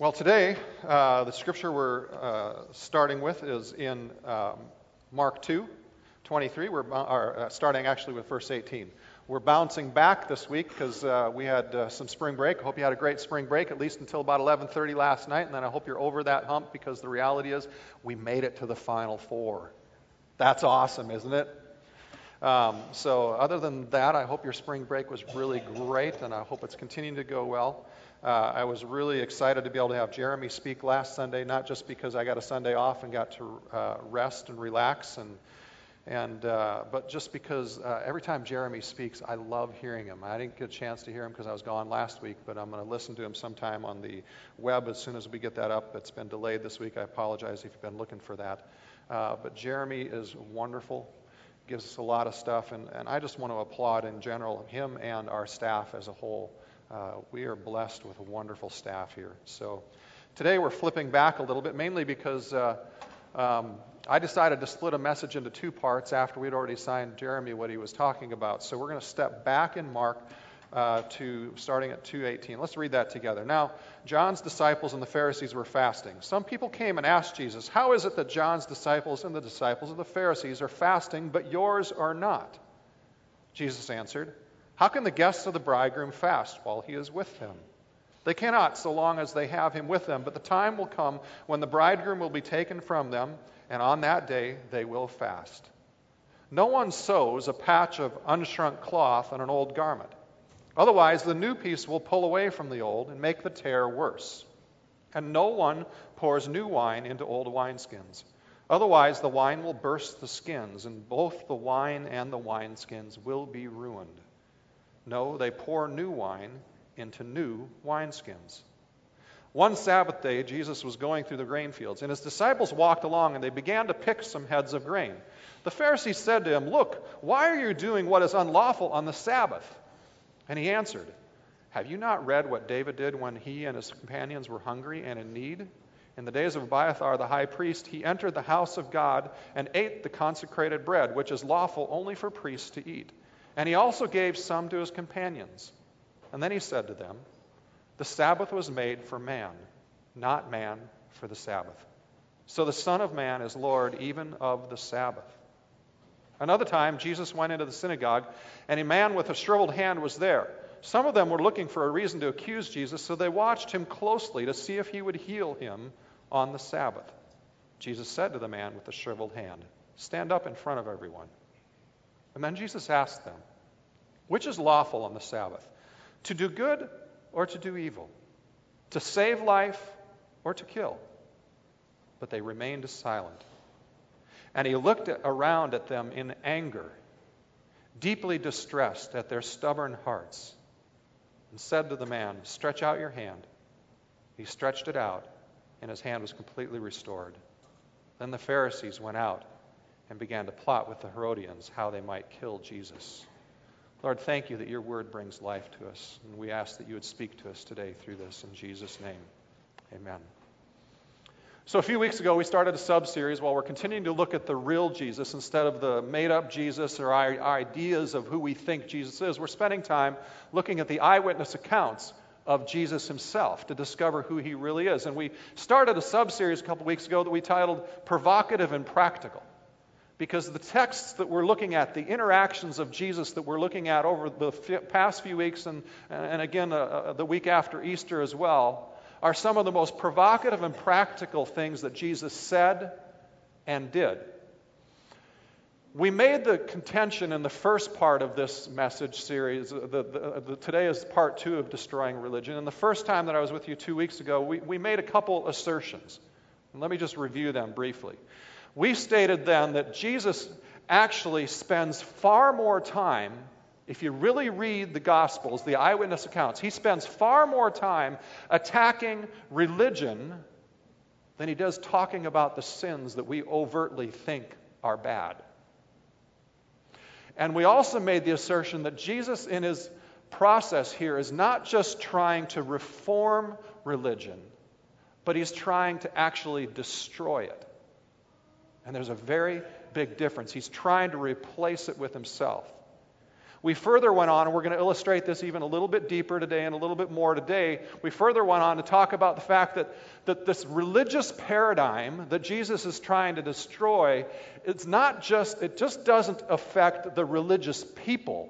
Well, today, uh, the scripture we're uh, starting with is in um, Mark 2, 23. We're uh, starting actually with verse 18. We're bouncing back this week because uh, we had uh, some spring break. I hope you had a great spring break, at least until about 11:30 last night, and then I hope you're over that hump because the reality is we made it to the Final Four. That's awesome, isn't it? Um, so, other than that, I hope your spring break was really great, and I hope it's continuing to go well. Uh, I was really excited to be able to have Jeremy speak last Sunday, not just because I got a Sunday off and got to uh, rest and relax, and, and uh, but just because uh, every time Jeremy speaks, I love hearing him. I didn't get a chance to hear him because I was gone last week, but I'm going to listen to him sometime on the web as soon as we get that up. It's been delayed this week. I apologize if you've been looking for that. Uh, but Jeremy is wonderful gives us a lot of stuff, and, and I just want to applaud in general him and our staff as a whole. Uh, we are blessed with a wonderful staff here. So today we're flipping back a little bit, mainly because uh, um, I decided to split a message into two parts after we'd already signed Jeremy what he was talking about. So we're going to step back in Mark uh, to starting at 2:18. Let's read that together. Now, John's disciples and the Pharisees were fasting. Some people came and asked Jesus, "How is it that John's disciples and the disciples of the Pharisees are fasting, but yours are not?" Jesus answered, how can the guests of the bridegroom fast while he is with them? They cannot so long as they have him with them, but the time will come when the bridegroom will be taken from them, and on that day they will fast. No one sews a patch of unshrunk cloth on an old garment. Otherwise, the new piece will pull away from the old and make the tear worse. And no one pours new wine into old wineskins. Otherwise, the wine will burst the skins, and both the wine and the wineskins will be ruined. No, they pour new wine into new wineskins. One Sabbath day, Jesus was going through the grain fields, and his disciples walked along, and they began to pick some heads of grain. The Pharisees said to him, Look, why are you doing what is unlawful on the Sabbath? And he answered, Have you not read what David did when he and his companions were hungry and in need? In the days of Abiathar the high priest, he entered the house of God and ate the consecrated bread, which is lawful only for priests to eat. And he also gave some to his companions. And then he said to them, The Sabbath was made for man, not man for the Sabbath. So the Son of Man is Lord even of the Sabbath. Another time, Jesus went into the synagogue, and a man with a shriveled hand was there. Some of them were looking for a reason to accuse Jesus, so they watched him closely to see if he would heal him on the Sabbath. Jesus said to the man with the shriveled hand, Stand up in front of everyone. And then Jesus asked them, Which is lawful on the Sabbath? To do good or to do evil? To save life or to kill? But they remained silent. And he looked around at them in anger, deeply distressed at their stubborn hearts, and said to the man, Stretch out your hand. He stretched it out, and his hand was completely restored. Then the Pharisees went out and began to plot with the Herodians how they might kill Jesus. Lord, thank you that your word brings life to us, and we ask that you would speak to us today through this in Jesus' name. Amen. So, a few weeks ago, we started a sub series while we're continuing to look at the real Jesus instead of the made up Jesus or our ideas of who we think Jesus is. We're spending time looking at the eyewitness accounts of Jesus himself to discover who he really is. And we started a sub series a couple weeks ago that we titled Provocative and Practical because the texts that we're looking at, the interactions of Jesus that we're looking at over the past few weeks and, and again uh, uh, the week after Easter as well, are some of the most provocative and practical things that Jesus said and did. We made the contention in the first part of this message series. The, the, the, today is part two of Destroying Religion. And the first time that I was with you two weeks ago, we, we made a couple assertions. And let me just review them briefly. We stated then that Jesus actually spends far more time, if you really read the Gospels, the eyewitness accounts, he spends far more time attacking religion than he does talking about the sins that we overtly think are bad. And we also made the assertion that Jesus, in his process here, is not just trying to reform religion, but he's trying to actually destroy it. And there's a very big difference. He's trying to replace it with himself. We further went on, and we're going to illustrate this even a little bit deeper today and a little bit more today. We further went on to talk about the fact that, that this religious paradigm that Jesus is trying to destroy, it's not just, it just doesn't affect the religious people.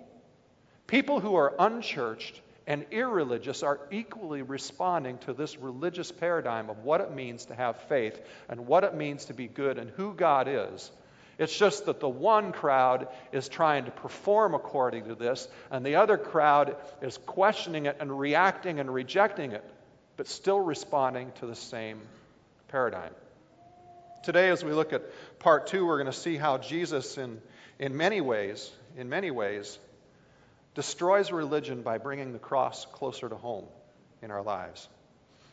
People who are unchurched and irreligious are equally responding to this religious paradigm of what it means to have faith and what it means to be good and who God is. It's just that the one crowd is trying to perform according to this, and the other crowd is questioning it and reacting and rejecting it, but still responding to the same paradigm. Today, as we look at part two, we're going to see how Jesus, in, in many ways, in many ways, destroys religion by bringing the cross closer to home in our lives.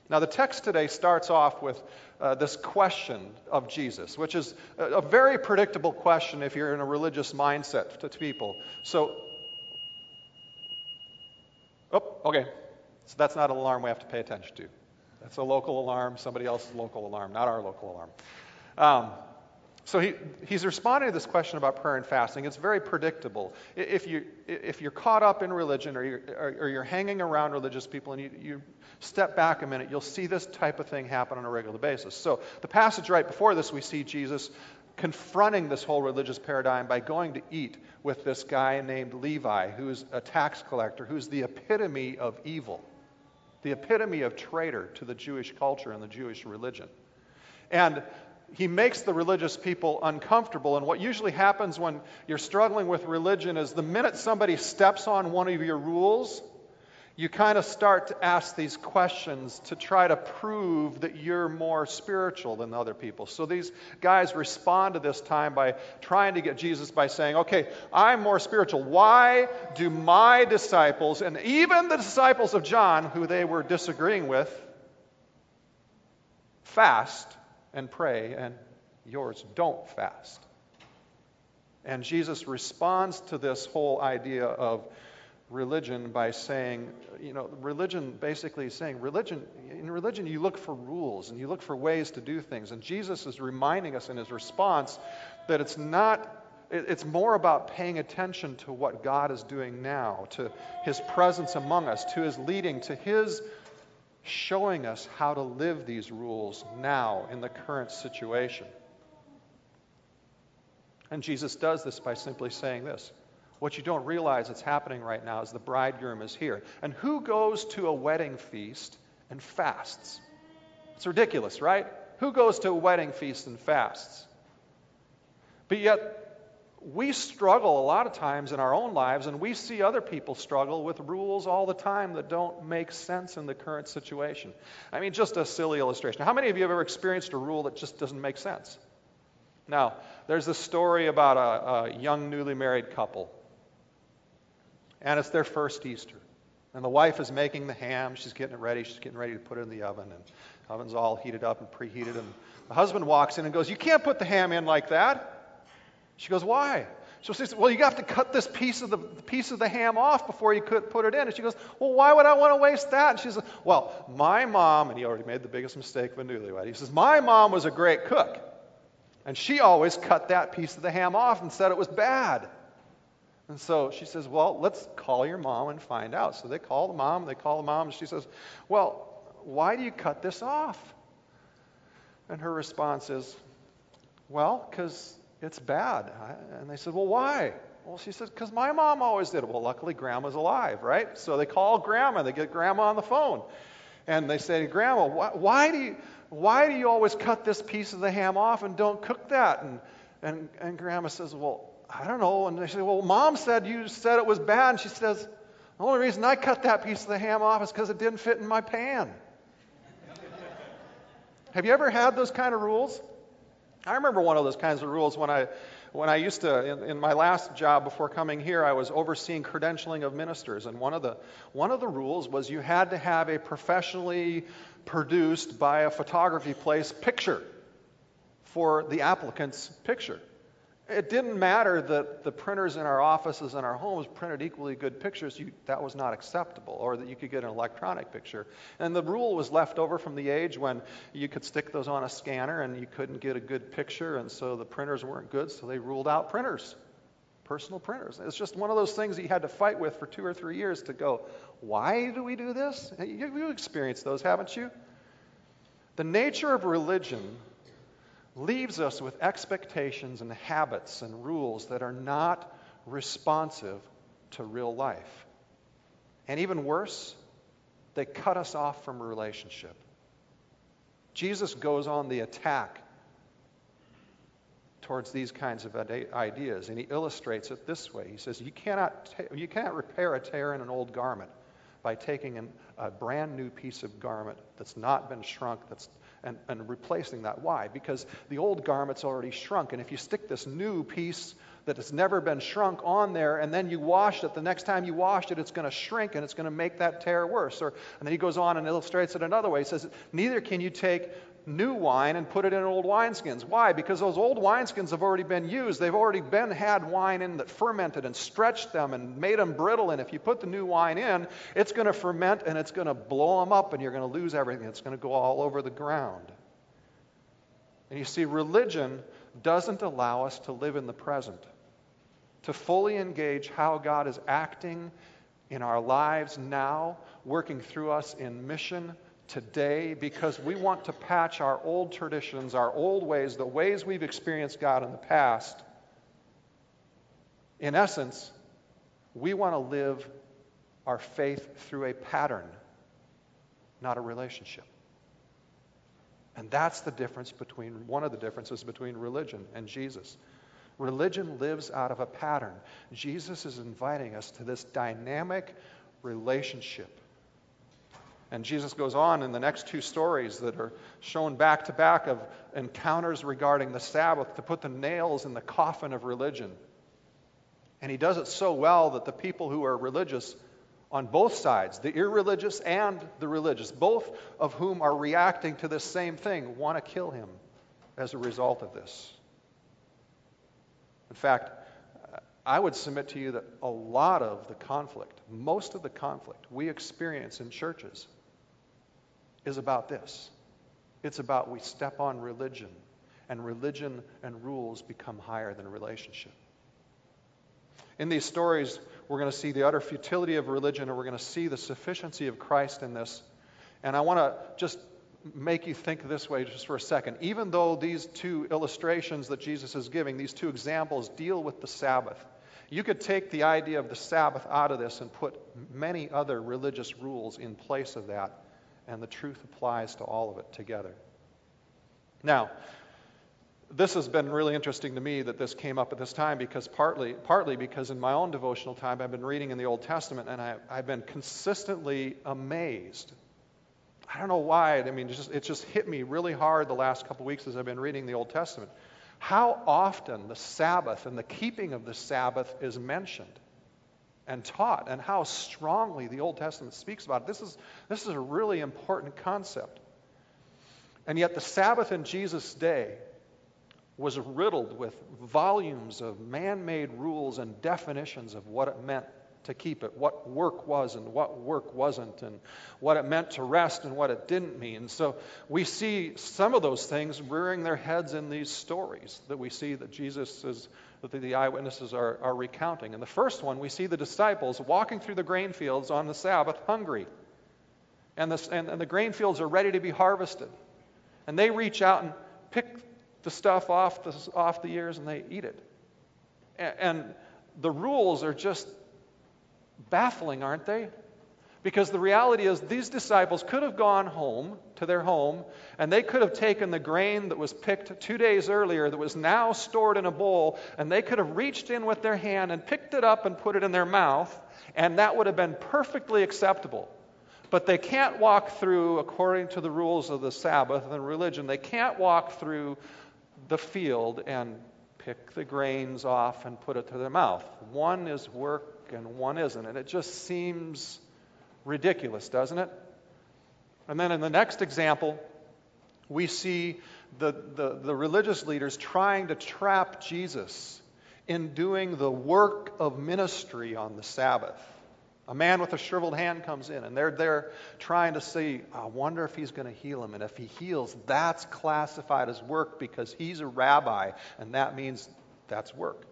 Now, the text today starts off with uh, this question of Jesus, which is a, a, very predictable question if you're in a religious mindset to, to people. So, oh, okay. So that's not an alarm we have to pay attention to. That's a local alarm, somebody else's local alarm, not our local alarm. Um, so he, he's responding to this question about prayer and fasting. It's very predictable. If, you, if you're caught up in religion or you're, or you're hanging around religious people and you, you step back a minute, you'll see this type of thing happen on a regular basis. So the passage right before this, we see Jesus confronting this whole religious paradigm by going to eat with this guy named Levi, who's a tax collector, who's the epitome of evil, the epitome of traitor to the Jewish culture and the Jewish religion. And he makes the religious people uncomfortable. And what usually happens when you're struggling with religion is the minute somebody steps on one of your rules, you kind of start to ask these questions to try to prove that you're more spiritual than other people. So these guys respond to this time by trying to get Jesus by saying, Okay, I'm more spiritual. Why do my disciples, and even the disciples of John, who they were disagreeing with, fast and pray, and yours don't fast. And Jesus responds to this whole idea of religion by saying, you know, religion basically saying, religion, in religion, you look for rules and you look for ways to do things. And Jesus is reminding us in his response that it's not, it's more about paying attention to what God is doing now, to his presence among us, to his leading, to his showing us how to live these rules now in the current situation. And Jesus does this by simply saying this. What you don't realize that's happening right now is the bridegroom is here. And who goes to a wedding feast and fasts? It's ridiculous, right? Who goes to a wedding feast and fasts? But yet, we struggle a lot of times in our own lives, and we see other people struggle with rules all the time that don't make sense in the current situation. I mean, just a silly illustration. How many of you have ever experienced a rule that just doesn't make sense? Now, there's a story about a, a young newly married couple, and it's their first Easter. And the wife is making the ham. She's getting it ready. She's getting ready to put it in the oven. And the oven's all heated up and preheated. And the husband walks in and goes, You can't put the ham in like that. She goes, Why? She says, Well, you have to cut this piece of the, the piece of the ham off before you could put it in. And she goes, Well, why would I want to waste that? And she says, Well, my mom, and he already made the biggest mistake of a newlywed. He says, My mom was a great cook. And she always cut that piece of the ham off and said it was bad. And so she says, Well, let's call your mom and find out. So they call the mom, they call the mom, and she says, Well, why do you cut this off? And her response is, Well, because it's bad. And they said, Well, why? Well, she said, Because my mom always did it. Well, luckily, grandma's alive, right? So they call grandma, they get grandma on the phone. And they say, Grandma, why, why do you. Why do you always cut this piece of the ham off and don't cook that? And, and, and grandma says, Well, I don't know. And they say, Well, mom said you said it was bad. And she says, The only reason I cut that piece of the ham off is because it didn't fit in my pan. Have you ever had those kind of rules? I remember one of those kinds of rules when I, when I used to, in, in, my last job before coming here, I was overseeing credentialing of ministers. And one of, the, one of the rules was you had to have a professionally produced by a photography place picture for the applicant's picture. It didn't matter that the printers in our offices and our homes printed equally good pictures. You, that was not acceptable, or that you could get an electronic picture. And the rule was left over from the age when you could stick those on a scanner and you couldn't get a good picture, and so the printers weren't good, so they ruled out printers. personal printers. It's just one of those things that you had to fight with for two or three years to go, why do we do this? You, you experienced those, haven't you? The nature of religion leaves us with expectations and habits and rules that are not responsive to real life. And even worse, they cut us off from relationship. Jesus goes on the attack towards these kinds of ideas, and he illustrates it this way. He says, You cannot, ta- you cannot repair a tear in an old garment by taking an, a brand new piece of garment that's not been shrunk, that's and, and replacing that. Why? Because the old garment's already shrunk. And if you stick this new piece that has never been shrunk on there and then you wash it, the next time you wash it, it's going to shrink and it's going to make that tear worse. Or, and then he goes on and illustrates it another way. He says, Neither can you take new wine and put it in old wineskins. Why? Because those old wineskins have already been used. They've already been had wine in that fermented and stretched them and made them brittle. And if you put the new wine in, it's going to ferment and it's going to blow them up and you're going to lose everything. It's going to go all over the ground. And you see, religion doesn't allow us to live in the present, to fully engage how God is acting in our lives now, working through us in mission today because we want to patch our old traditions, our old ways, the ways we've experienced God in the past. In essence, we want to live our faith through a pattern, not a relationship. And that's the difference between, one of the differences between religion and Jesus. Religion lives out of a pattern. Jesus is inviting us to this dynamic relationship and Jesus goes on in the next two stories that are shown back to back of encounters regarding the Sabbath to put the nails in the coffin of religion. And he does it so well that the people who are religious on both sides, the irreligious and the religious, both of whom are reacting to this same thing, want to kill him as a result of this. In fact, I would submit to you that a lot of the conflict, most of the conflict we experience in churches is about this it's about we step on religion, and religion and rules become higher than relationship. In these stories, we're going to see the utter futility of religion, and we're going to see the sufficiency of Christ in this. And I want to just make you think this way just for a second. Even though these two illustrations that Jesus is giving, these two examples, deal with the Sabbath, you could take the idea of the Sabbath out of this and put many other religious rules in place of that and the truth applies to all of it together. Now, this has been really interesting to me that this came up at this time because partly, partly because in my own devotional time I've been reading in the Old Testament and I, have been consistently amazed. I don't know why. I mean, just, it just hit me really hard the last couple of weeks as I've been reading the Old Testament. How often the Sabbath and the keeping of the Sabbath is mentioned and taught, and how strongly the Old Testament speaks about it. This is, this is a really important concept. And yet, the Sabbath in Jesus' day was riddled with volumes of man made rules and definitions of what it meant to keep it, what work was and what work wasn't, and what it meant to rest and what it didn't mean. So we see some of those things rearing their heads in these stories that we see that Jesus is, that the eyewitnesses are, are recounting. In the first one, we see the disciples walking through the grain fields on the Sabbath hungry. And the, and, and the grain fields are ready to be harvested. And they reach out and pick the stuff off the, off the ears and they eat it. And, and the rules are just baffling, aren't they? Because the reality is, these disciples could have gone home to their home, and they could have taken the grain that was picked two days earlier, that was now stored in a bowl, and they could have reached in with their hand and picked it up and put it in their mouth, and that would have been perfectly acceptable. But they can't walk through, according to the rules of the Sabbath and religion, they can't walk through the field and pick the grains off and put it to their mouth. One is work and one isn't. And it just seems ridiculous, doesn't it? And then in the next example, we see the, the, the, religious leaders trying to trap Jesus in doing the work of ministry on the Sabbath. A man with a shriveled hand comes in, and they're there trying to see, I wonder if he's going to heal him. And if he heals, that's classified as work because he's a rabbi, and that means that's work.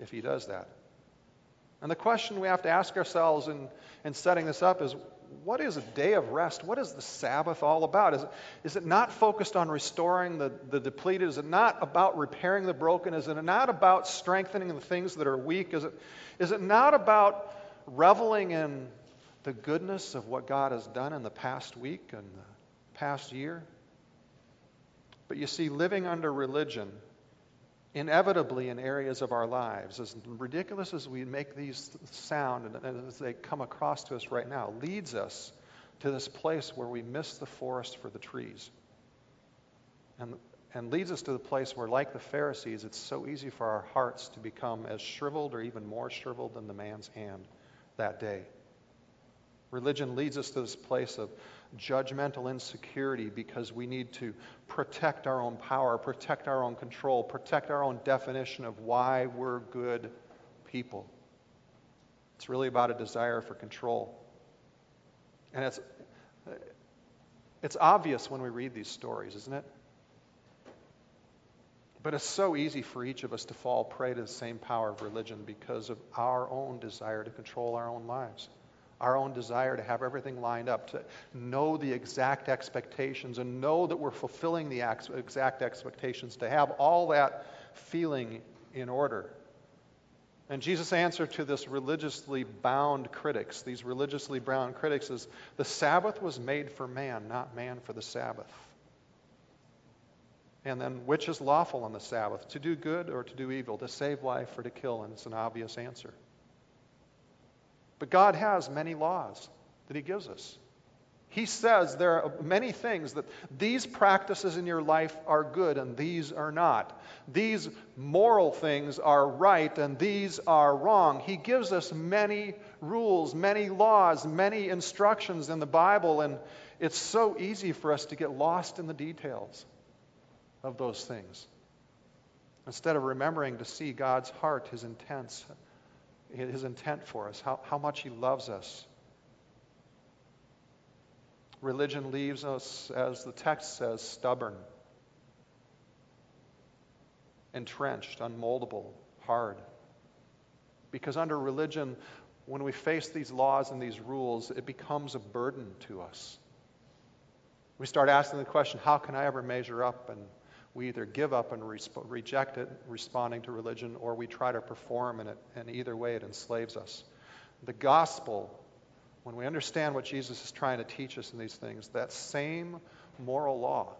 if he does that. And the question we have to ask ourselves in, in setting this up is what is a day of rest? What is the Sabbath all about? Is it, is it not focused on restoring the, the depleted? Is it not about repairing the broken? Is it not about strengthening the things that are weak? Is it, is it not about reveling in the goodness of what God has done in the past week and the past year? But you see, living under religion, inevitably in areas of our lives, as ridiculous as we make these sound and as they come across to us right now, leads us to this place where we miss the forest for the trees. And, and leads us to the place where, like the Pharisees, it's so easy for our hearts to become as shriveled or even more shriveled than the man's hand that day. Religion leads us to this place of judgmental insecurity because we need to protect our own power, protect our own control, protect our own definition of why we're good people. It's really about a desire for control. And it's, it's obvious when we read these stories, isn't it? But it's so easy for each of us to fall prey to the same power of religion because of our own desire to control our own lives our own desire to have everything lined up, to know the exact expectations and know that we're fulfilling the exact expectations, to have all that feeling in order. And Jesus' answer to this religiously bound critics, these religiously bound critics, is the Sabbath was made for man, not man for the Sabbath. And then, which is lawful on the Sabbath? To do good or to do evil? To save life or to kill? And it's an obvious answer. But God has many laws that He gives us. He says there are many things that these practices in your life are good and these are not. These moral things are right and these are wrong. He gives us many rules, many laws, many instructions in the Bible, and it's so easy for us to get lost in the details of those things. Instead of remembering to see God's heart, His intents, his intent for us, how, how much he loves us. Religion leaves us, as the text says, stubborn, entrenched, unmoldable, hard. Because under religion, when we face these laws and these rules, it becomes a burden to us. We start asking the question, how can I ever measure up? And we either give up and resp- reject it, responding to religion, or we try to perform in it, and either way it enslaves us. The gospel, when we understand what Jesus is trying to teach us in these things, that same moral law,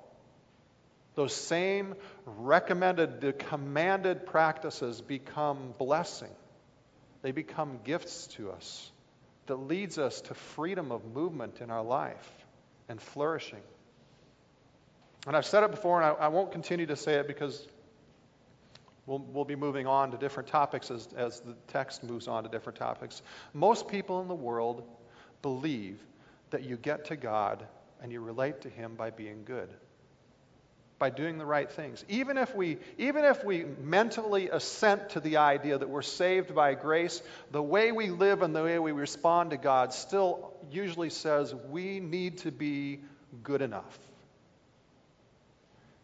those same recommended, commanded practices become blessing. They become gifts to us that leads us to freedom of movement in our life and flourishing. And I've said it before, and I, I won't continue to say it because we'll, we'll be moving on to different topics as, as the text moves on to different topics. Most people in the world believe that you get to God and you relate to Him by being good, by doing the right things. Even if we, even if we mentally assent to the idea that we're saved by grace, the way we live and the way we respond to God still usually says we need to be good enough.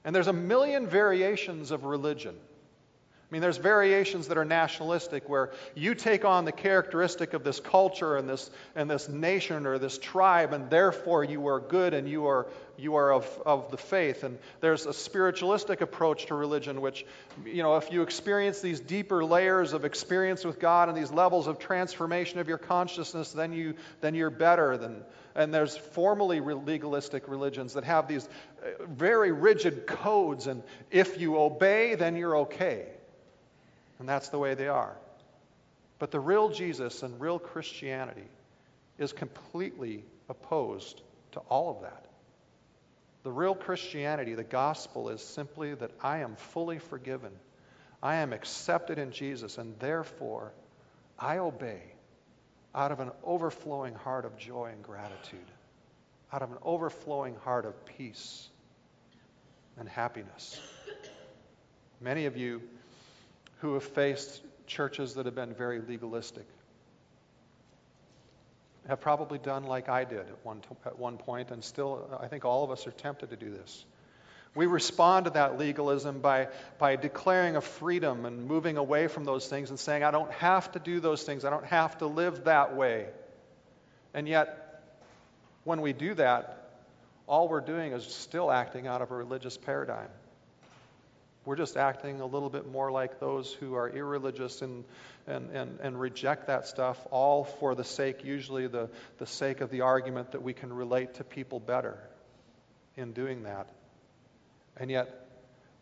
And there's a million variations of religion. I mean, there's variations that are nationalistic where you take on the characteristic of this culture and this, and this nation or this tribe, and therefore you are good and you are, you are of, of the faith. And there's a spiritualistic approach to religion, which, you know, if you experience these deeper layers of experience with God and these levels of transformation of your consciousness, then, you, then you're better than. And there's formally legalistic religions that have these uh, very rigid codes, and if you obey, then you're okay. And that's the way they are. But the real Jesus and real Christianity is completely opposed to all of that. The real Christianity, the gospel, is simply that I am fully forgiven. I am accepted in Jesus, and therefore I obey out of an overflowing heart of joy and gratitude, out of an overflowing heart of peace and happiness. Many of you who have faced churches that have been very legalistic have probably done like I did at one, at one point, and still, I think all of us are tempted to do this. We respond to that legalism by, by declaring a freedom and moving away from those things and saying, I don't have to do those things. I don't have to live that way. And yet, when we do that, all we're doing is still acting out of a religious paradigm. We're just acting a little bit more like those who are irreligious and, and, and, and reject that stuff, all for the sake, usually the, the sake of the argument that we can relate to people better in doing that. And yet,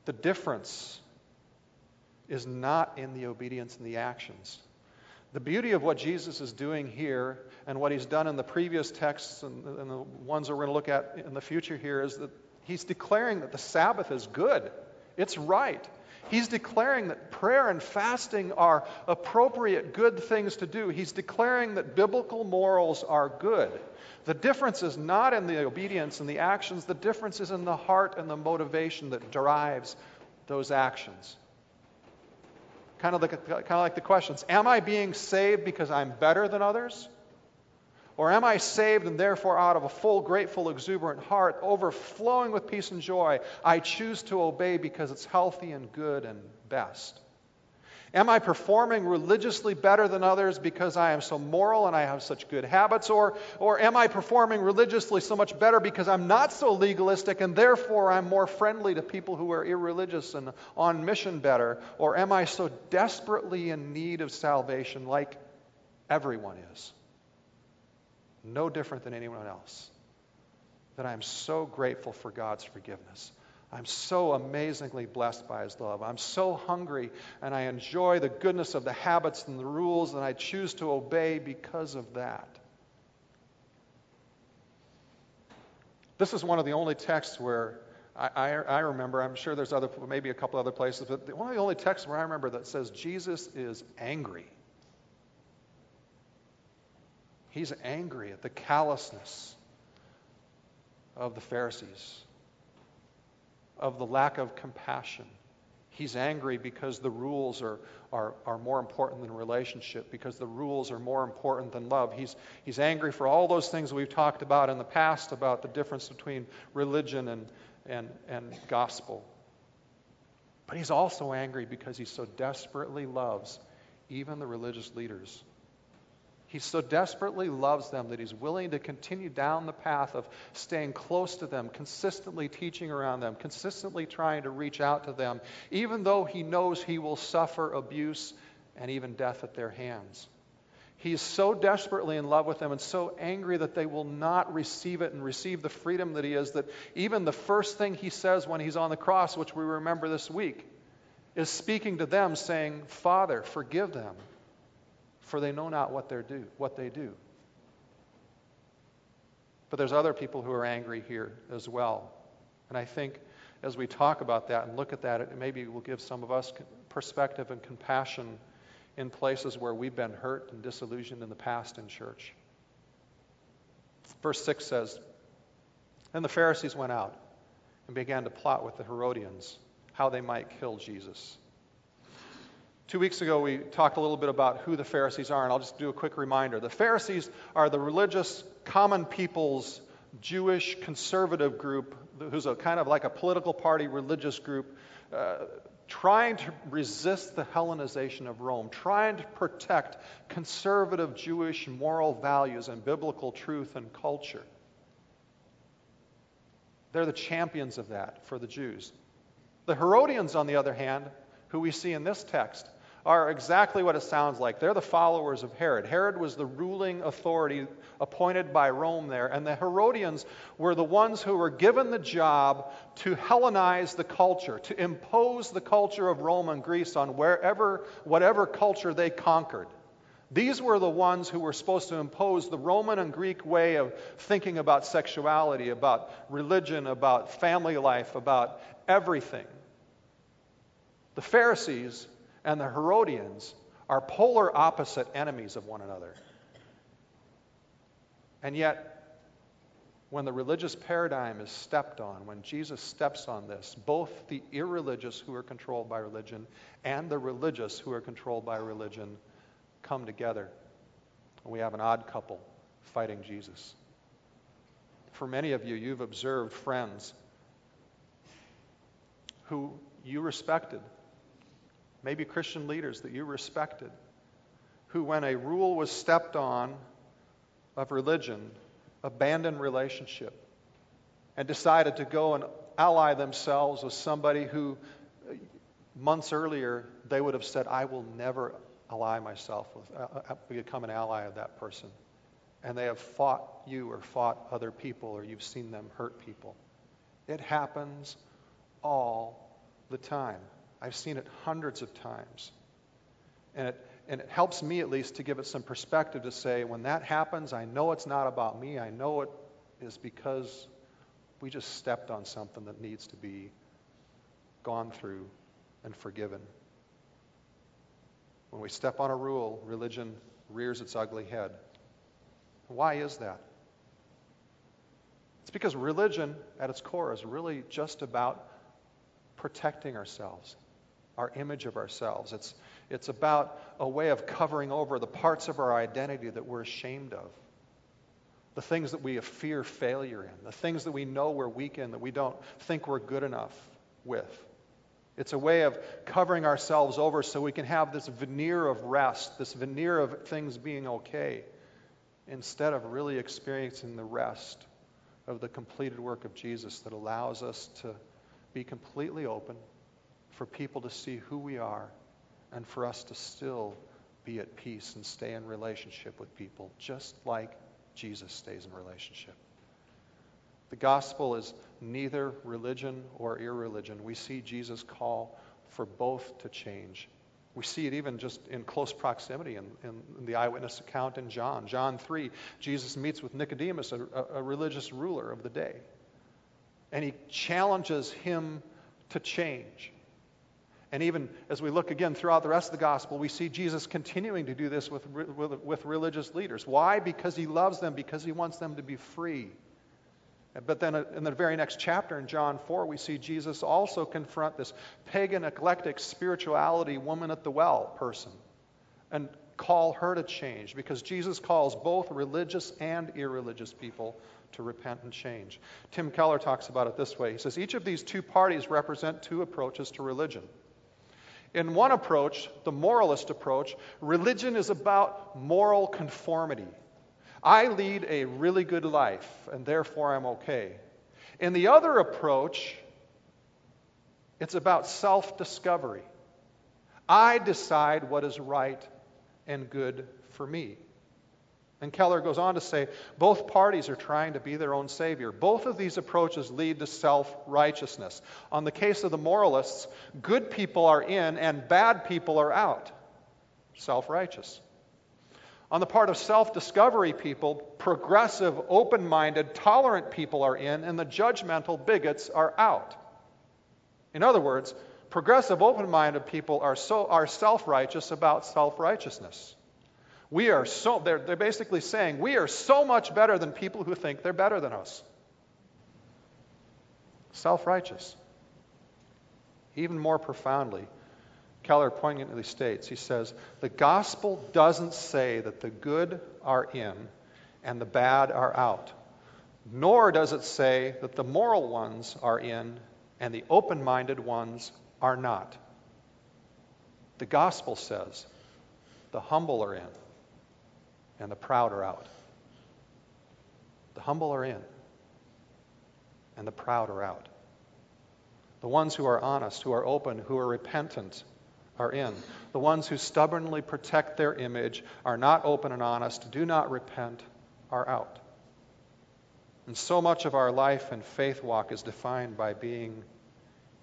the difference is not in the obedience and the actions. The beauty of what Jesus is doing here and what he's done in the previous texts and, and the ones that we're going to look at in the future here is that he's declaring that the Sabbath is good. It's right. He's declaring that prayer and fasting are appropriate, good things to do. He's declaring that biblical morals are good. The difference is not in the obedience and the actions, the difference is in the heart and the motivation that drives those actions. Kind of, like, kind of like the questions Am I being saved because I'm better than others? Or am I saved and therefore out of a full, grateful, exuberant heart, overflowing with peace and joy, I choose to obey because it's healthy and good and best? Am I performing religiously better than others because I am so moral and I have such good habits? Or, or am I performing religiously so much better because I'm not so legalistic and therefore I'm more friendly to people who are irreligious and on mission better? Or am I so desperately in need of salvation like everyone is? No different than anyone else. That I am so grateful for God's forgiveness. I'm so amazingly blessed by His love. I'm so hungry and I enjoy the goodness of the habits and the rules, and I choose to obey because of that. This is one of the only texts where I, I, I, remember, I'm sure there's other, maybe a couple other places, but one of the only texts where I remember that says Jesus is angry. He's angry at the callousness of the Pharisees of the lack of compassion. He's angry because the rules are, are, are more important than relationship, because the rules are more important than love. He's, he's angry for all those things we've talked about in the past about the difference between religion and, and, and gospel. But he's also angry because he so desperately loves even the religious leaders he so desperately loves them that he's willing to continue down the path of staying close to them, consistently teaching around them, consistently trying to reach out to them, even though he knows he will suffer abuse and even death at their hands. He is so desperately in love with them and so angry that they will not receive it and receive the freedom that he is that even the first thing he says when he's on the cross, which we remember this week, is speaking to them saying, Father, forgive them for they know not what, they do, what they do. But there's other people who are angry here as well. And I think as we talk about that and look at that, it maybe will give some of us perspective and compassion in places where we've been hurt and disillusioned in the past in church. Verse 6 says, Then the Pharisees went out and began to plot with the Herodians how they might kill Jesus. Two weeks ago, we talked a little bit about who the Pharisees are, and I'll just do a quick reminder. The Pharisees are the religious, common people's Jewish conservative group, who's a kind of like a political party religious group, uh, trying to resist the Hellenization of Rome, trying to protect conservative Jewish moral values and biblical truth and culture. They're the champions of that for the Jews. The Herodians, on the other hand, who we see in this text, are exactly what it sounds like. They're the followers of Herod. Herod was the ruling authority appointed by Rome there, and the Herodians were the ones who were given the job to Hellenize the culture, to impose the culture of Rome and Greece on wherever, whatever culture they conquered. These were the ones who were supposed to impose the Roman and Greek way of thinking about sexuality, about religion, about family life, about everything. The Pharisees and the Herodians are polar opposite enemies of one another. And yet, when the religious paradigm is stepped on, when Jesus steps on this, both the irreligious who are controlled by religion and the religious who are controlled by religion come together. And we have an odd couple fighting Jesus. For many of you, you've observed friends who you respected, maybe Christian leaders that you respected, who, when a rule was stepped on of religion, abandoned relationship and decided to go and ally themselves with somebody who months earlier they would have said, I will never ally myself with, uh, uh, become an ally of that person. And they have fought you or fought other people or you've seen them hurt people. It happens all the time. I've seen it hundreds of times. And it, and it helps me at least to give it some perspective to say, when that happens, I know it's not about me. I know it is because we just stepped on something that needs to be gone through and forgiven. When we step on a rule, religion rears its ugly head. Why is that? It's because religion, at its core, is really just about protecting ourselves, our image of ourselves. It's, it's about a way of covering over the parts of our identity that we're ashamed of, the things that we fear failure in, the things that we know we're weak in, that we don't think we're good enough with. It's a way of covering ourselves over so we can have this veneer of rest, this veneer of things being okay, instead of really experiencing the rest of the completed work of Jesus that allows us to be completely open, for people to see who we are, and for us to still be at peace and stay in relationship with people, just like Jesus stays in relationship. The gospel is neither religion or irreligion. We see Jesus call for both to change. We see it even just in close proximity in, in the eyewitness account in John. John 3, Jesus meets with Nicodemus, a, a religious ruler of the day, and he challenges him to change. And even as we look again throughout the rest of the gospel, we see Jesus continuing to do this with, with, with religious leaders. Why? Because he loves them, because he wants them to be free but then uh, in the very next chapter in John 4, we see Jesus also confront this pagan, eclectic spirituality woman at the well person and call her to change because Jesus calls both religious and irreligious people to repent and change. Tim Keller talks about it this way He says, Each of these two parties represent two approaches to religion. In one approach, the moralist approach, religion is about moral conformity. I lead a really good life, and therefore I'm okay. In the other approach, it's about self discovery. I decide what is right and good for me. And Keller goes on to say both parties are trying to be their own savior. Both of these approaches lead to self righteousness. On the case of the moralists, good people are in and bad people are out. Self righteous. On the part of self discovery people, progressive, open minded, tolerant people are in, and the judgmental bigots are out. In other words, progressive, open minded people are, so, are self righteous about self righteousness. We are so, they're, they're basically saying, we are so much better than people who think they're better than us. Self righteous. Even more profoundly, Keller poignantly states, he says, the gospel doesn't say that the good are in and the bad are out, nor does it say that the moral ones are in and the open minded ones are not. The gospel says the humble are in and the proud are out. The humble are in and the proud are out. The ones who are honest, who are open, who are repentant, are in. The ones who stubbornly protect their image, are not open and honest, do not repent, are out. And so much of our life and faith walk is defined by being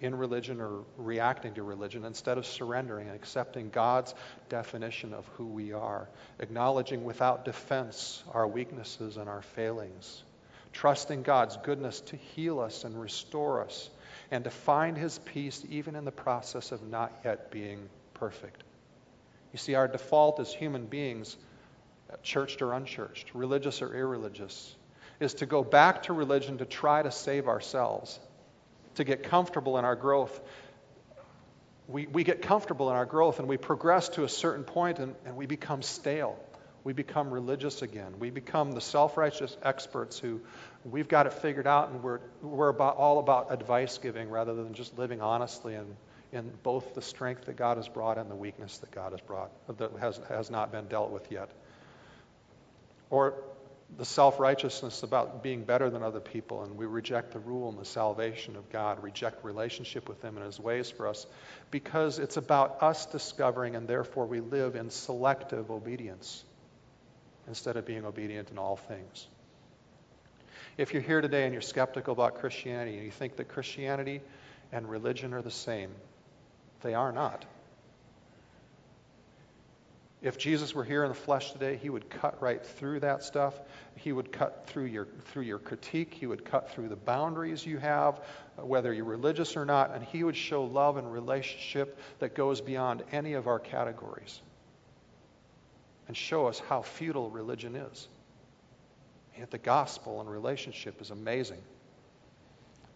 in religion or reacting to religion instead of surrendering and accepting God's definition of who we are, acknowledging without defense our weaknesses and our failings, trusting God's goodness to heal us and restore us and to find his peace even in the process of not yet being perfect. You see, our default as human beings, churched or unchurched, religious or irreligious, is to go back to religion to try to save ourselves, to get comfortable in our growth. We, we get comfortable in our growth and we progress to a certain point and, and we become stale. We become religious again. We become the self righteous experts who we've got it figured out and we're, we're about, all about advice giving rather than just living honestly and in both the strength that God has brought and the weakness that God has brought, that has, has not been dealt with yet. Or the self righteousness about being better than other people, and we reject the rule and the salvation of God, reject relationship with Him and His ways for us, because it's about us discovering, and therefore we live in selective obedience instead of being obedient in all things. If you're here today and you're skeptical about Christianity and you think that Christianity and religion are the same, they are not. If Jesus were here in the flesh today, he would cut right through that stuff. He would cut through your, through your critique. He would cut through the boundaries you have, whether you're religious or not, and he would show love and relationship that goes beyond any of our categories and show us how futile religion is. Yet the gospel and relationship is amazing.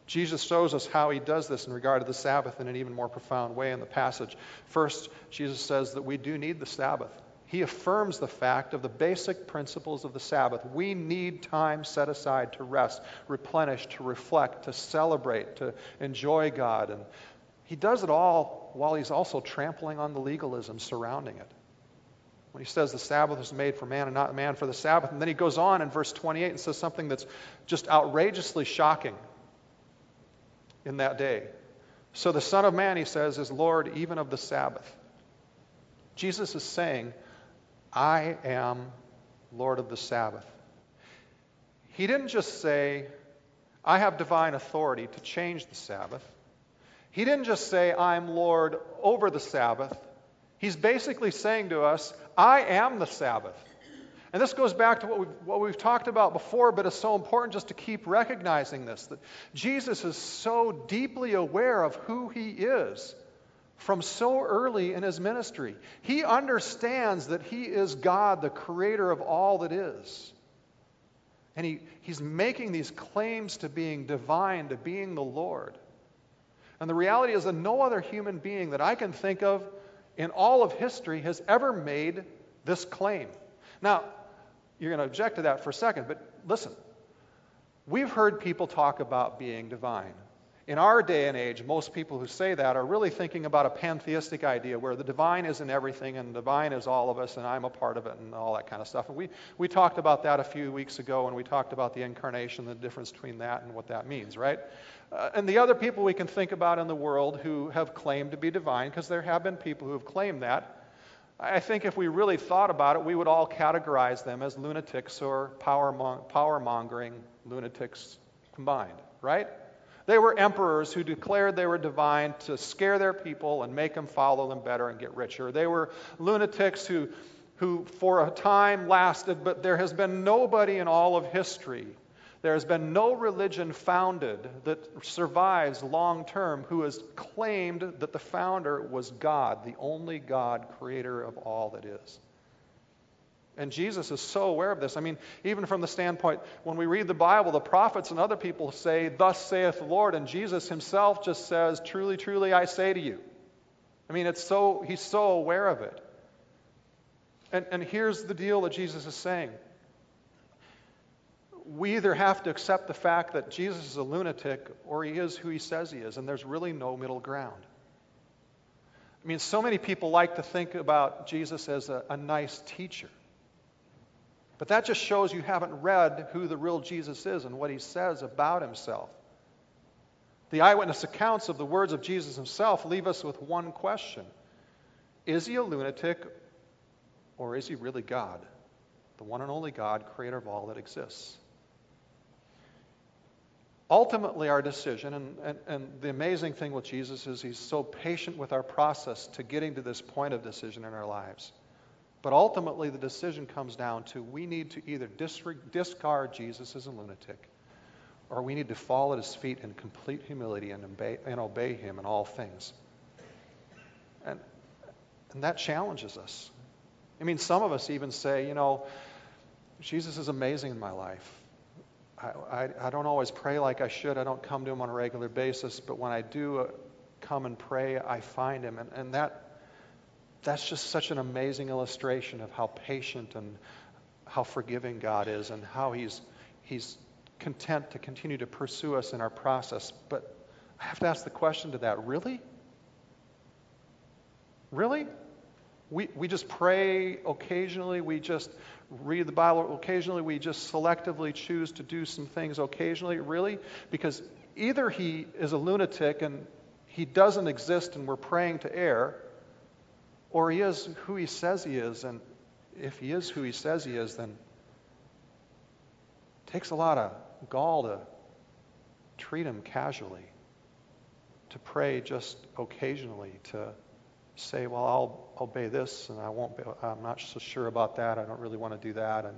Jesus shows us how he does this in regard to the Sabbath in an even more profound way in the passage. First, Jesus says that we do need the Sabbath. He affirms the fact of the basic principles of the Sabbath. We need time set aside to rest, replenish, to reflect, to celebrate, to enjoy God. And he does it all while he's also trampling on the legalism surrounding it when he says the Sabbath was made for man and not man for the Sabbath. And then he goes on in verse 28 and says something that's just outrageously shocking in that day. So the Son of Man, he says, is Lord even of the Sabbath. Jesus is saying, I am Lord of the Sabbath. He didn't just say, I have divine authority to change the Sabbath. He didn't just say, I'm Lord over the Sabbath. He's basically saying to us, I am the Sabbath. And this goes back to what we've, what we've talked about before, but it's so important just to keep recognizing this that Jesus is so deeply aware of who he is from so early in his ministry. He understands that he is God, the creator of all that is. And he, he's making these claims to being divine, to being the Lord. And the reality is that no other human being that I can think of in all of history has ever made this claim. Now, you're going to object to that for a second, but listen. We've heard people talk about being divine. In our day and age, most people who say that are really thinking about a pantheistic idea where the divine is in everything and the divine is all of us and I'm a part of it and all that kind of stuff. And we, we talked about that a few weeks ago and we talked about the incarnation, the difference between that and what that means, right? Uh, and the other people we can think about in the world who have claimed to be divine, because there have been people who have claimed that, I think if we really thought about it, we would all categorize them as lunatics or power mongering lunatics combined, right? They were emperors who declared they were divine to scare their people and make them follow them better and get richer. They were lunatics who, who for a time lasted, but there has been nobody in all of history there has been no religion founded that survives long term who has claimed that the founder was God, the only God, creator of all that is. And Jesus is so aware of this. I mean, even from the standpoint, when we read the Bible, the prophets and other people say, Thus saith the Lord, and Jesus himself just says, Truly, truly, I say to you. I mean, it's so, he's so aware of it. And, and here's the deal that Jesus is saying we either have to accept the fact that Jesus is a lunatic or he is who he says he is, and there's really no middle ground. I mean, so many people like to think about Jesus as a, a nice teacher. But that just shows you haven't read who the real Jesus is and what he says about himself. The eyewitness accounts of the words of Jesus himself leave us with one question Is he a lunatic or is he really God? The one and only God, creator of all that exists ultimately our decision, and, and, and, the amazing thing with Jesus is he's so patient with our process to getting to this point of decision in our lives. But ultimately, the decision comes down to we need to either discard Jesus as a lunatic, or we need to fall at his feet in complete humility and obey, and obey him in all things. And, and that challenges us. I mean, some of us even say, you know, Jesus is amazing in my life. I, I, I, don't always pray like I should. I don't come to Him on a regular basis. But when I do uh, come and pray, I find Him. And, and that, that's just such an amazing illustration of how patient and how forgiving God is and how He's, he's content to continue to pursue us in our process. But I have to ask the question to that really? Really? We, we just pray occasionally. We just read the Bible occasionally. We just selectively choose to do some things occasionally. Really? Because either he is a lunatic and he doesn't exist and we're praying to air, or he is who he says he is. And if he is who he says he is, then it takes a lot of gall to treat him casually, to pray just occasionally, to say, well, I'll obey this and I won't, be, I'm not so sure about that. I don't really want to do that. And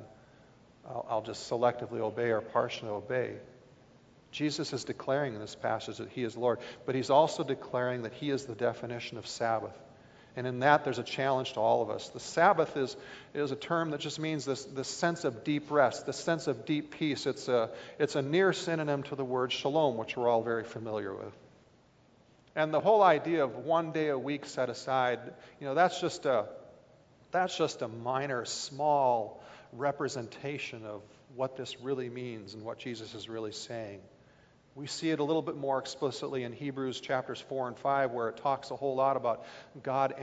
I'll, I'll just selectively obey or partially obey. Jesus is declaring in this passage that he is Lord, but he's also declaring that he is the definition of Sabbath. And in that, there's a challenge to all of us. The Sabbath is, is a term that just means this, this sense of deep rest, this sense of deep peace. It's a, it's a near synonym to the word shalom, which we're all very familiar with. And the whole idea of one day a week set aside, you know, that's just a, that's just a minor, small representation of what this really means and what Jesus is really saying. We see it a little bit more explicitly in Hebrews chapters 4 and 5, where it talks a whole lot about God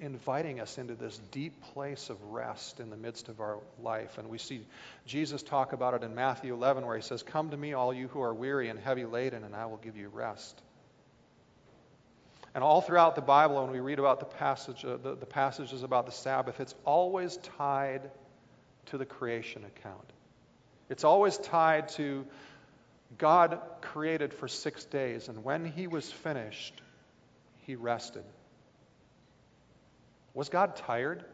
inviting us into this deep place of rest in the midst of our life. And we see Jesus talk about it in Matthew 11, where he says, Come to me, all you who are weary and heavy laden, and I will give you rest. And all throughout the Bible, when we read about the, passage, uh, the, the passages about the Sabbath, it's always tied to the creation account. It's always tied to God created for six days, and when he was finished, he rested. Was God tired?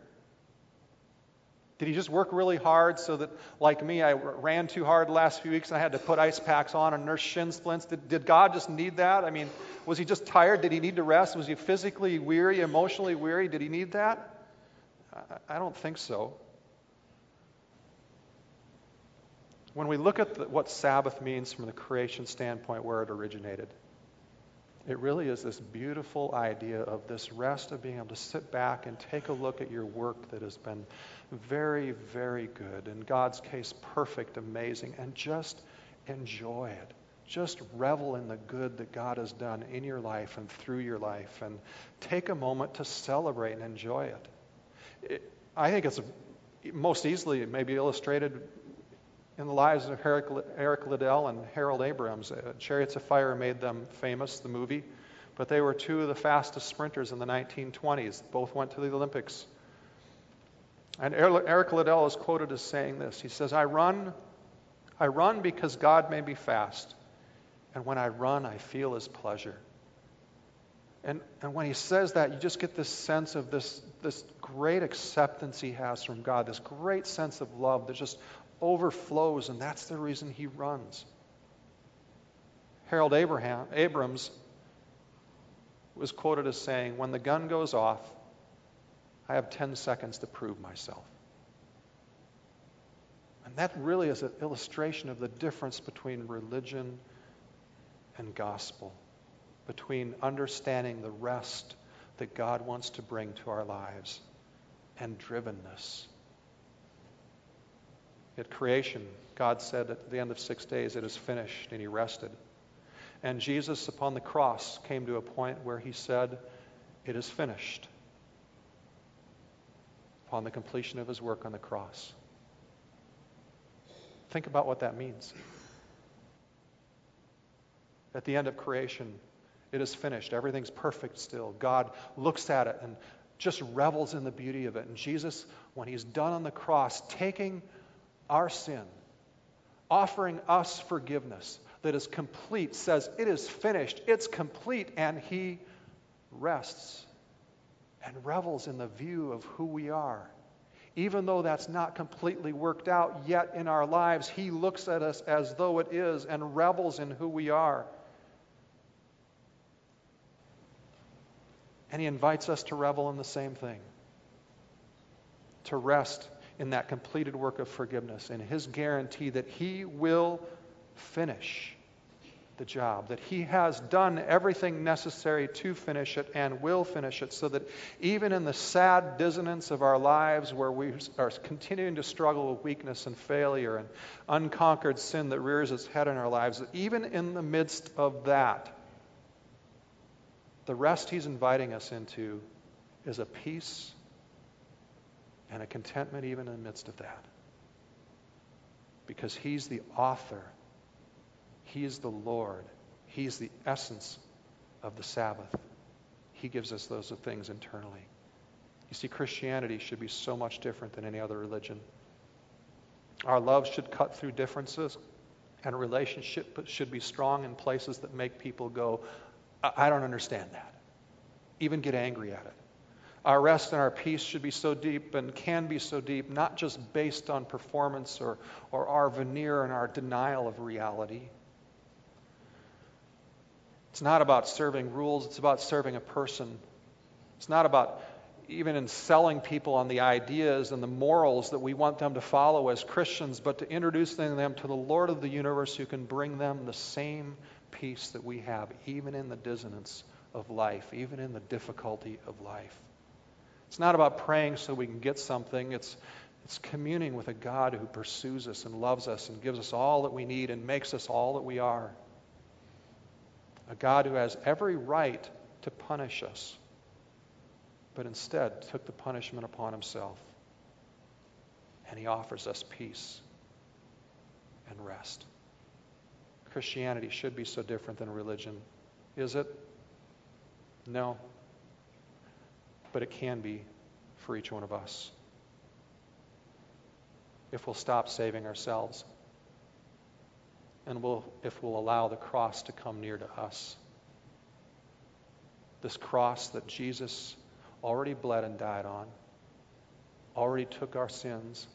Did he just work really hard so that, like me, I ran too hard the last few weeks and I had to put ice packs on and nurse shin splints? Did, did God just need that? I mean, was he just tired? Did he need to rest? Was he physically weary, emotionally weary? Did he need that? I, I don't think so. when we look at the, what Sabbath means from the creation standpoint, where it originated, it really is this beautiful idea of this rest of being able to sit back and take a look at your work that has been very, very good. In God's case, perfect, amazing, and just enjoy it. Just revel in the good that God has done in your life and through your life, and take a moment to celebrate and enjoy it. it I think it's most easily maybe illustrated in the lives of Eric Liddell and Harold Abrams. Uh, Chariots of Fire made them famous, the movie, but they were two of the fastest sprinters in the 1920s. Both went to the Olympics. And Eric Liddell is quoted as saying this. He says, I run, I run because God made me fast. And when I run, I feel his pleasure. And, and when he says that, you just get this sense of this, this great acceptance he has from God, this great sense of love that just overflows, and that's the reason he runs. Harold Abraham, Abrams was quoted as saying, When the gun goes off, I have 10 seconds to prove myself. And that really is an illustration of the difference between religion and gospel, between understanding the rest that God wants to bring to our lives and drivenness at creation, God said at the end of six days, It is finished, and he rested. And Jesus, upon the cross, came to a point where he said, It is finished, upon the completion of his work on the cross. Think about what that means. At the end of creation, it is finished. Everything's perfect still. God looks at it and just revels in the beauty of it. And Jesus, when he's done on the cross, taking our sin, offering us forgiveness that is complete, says, It is finished, it's complete, and He rests and revels in the view of who we are. Even though that's not completely worked out yet in our lives, He looks at us as though it is and revels in who we are. And He invites us to revel in the same thing, to rest in that completed work of forgiveness and his guarantee that he will finish the job, that He has done everything necessary to finish it and will finish it, so that even in the sad dissonance of our lives where we are continuing to struggle with weakness and failure and unconquered sin that rears its head in our lives, that even in the midst of that, the rest He's inviting us into is a peace and a contentment even in the midst of that. Because He's the author he is the Lord. He is the essence of the Sabbath. He gives us those things internally. You see, Christianity should be so much different than any other religion. Our love should cut through differences, and a relationship should be strong in places that make people go, I don't understand that. Even get angry at it. Our rest and our peace should be so deep and can be so deep, not just based on performance or, or our veneer and our denial of reality, it's not about serving rules, it's about serving a person. It's not about even in selling people on the ideas and the morals that we want them to follow as Christians, but to introducing them to the Lord of the universe who can bring them the same peace that we have, even in the dissonance of life, even in the difficulty of life. It's not about praying so we can get something. It's, it's communing with a God who pursues us and loves us and gives us all that we need and makes us all that we are a God who has every right to punish us, but instead took the punishment upon himself. And he offers us peace and rest. Christianity should be so different than religion. Is it? No. But it can be for each one of us if we'll stop saving ourselves and we'll, if we'll allow the cross to come near to us. This cross that Jesus already bled and died on, already took our sins.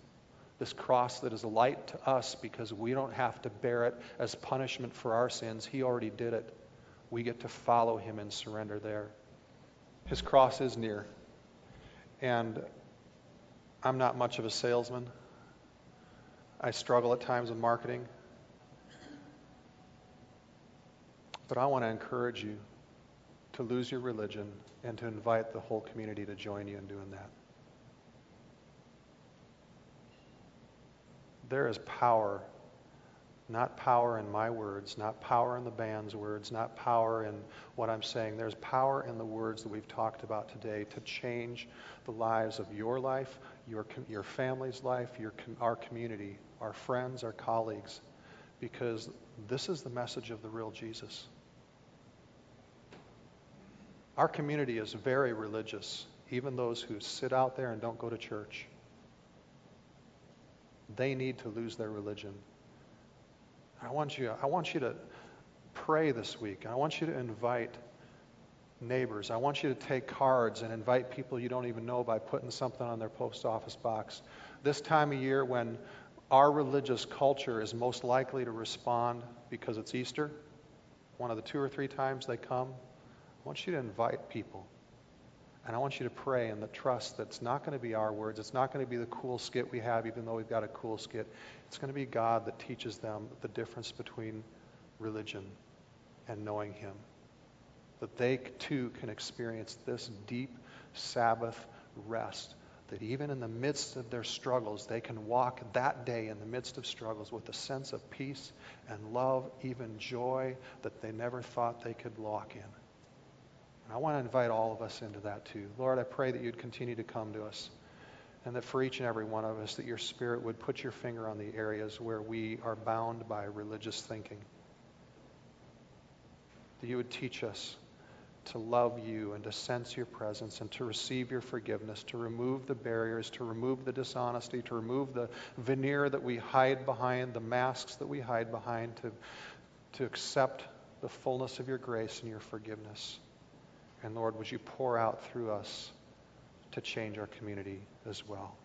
This cross that is a light to us because we don't have to bear it as punishment for our sins. He already did it. We get to follow him and surrender there. His cross is near. And I'm not much of a salesman. I struggle at times with marketing. But I want to encourage you to lose your religion and to invite the whole community to join you in doing that. There is power, not power in my words, not power in the band's words, not power in what I'm saying. There's power in the words that we've talked about today to change the lives of your life, your, your family's life, your, our community, our friends, our colleagues, because this is the message of the real Jesus. Our community is very religious, even those who sit out there and don't go to church. They need to lose their religion. I want you, I want you to pray this week. I want you to invite neighbors. I want you to take cards and invite people you don't even know by putting something on their post office box. This time of year, when our religious culture is most likely to respond because it's Easter, one of the two or three times they come, I want you to invite people. And I want you to pray in the trust that it's not going to be our words. It's not going to be the cool skit we have, even though we've got a cool skit. It's going to be God that teaches them the difference between religion and knowing Him. That they too can experience this deep Sabbath rest. That even in the midst of their struggles, they can walk that day in the midst of struggles with a sense of peace and love, even joy that they never thought they could walk in. I want to invite all of us into that too. Lord, I pray that you'd continue to come to us and that for each and every one of us that your spirit would put your finger on the areas where we are bound by religious thinking. That you would teach us to love you and to sense your presence and to receive your forgiveness, to remove the barriers, to remove the dishonesty, to remove the veneer that we hide behind, the masks that we hide behind, to, to accept the fullness of your grace and your forgiveness. And Lord, would you pour out through us to change our community as well?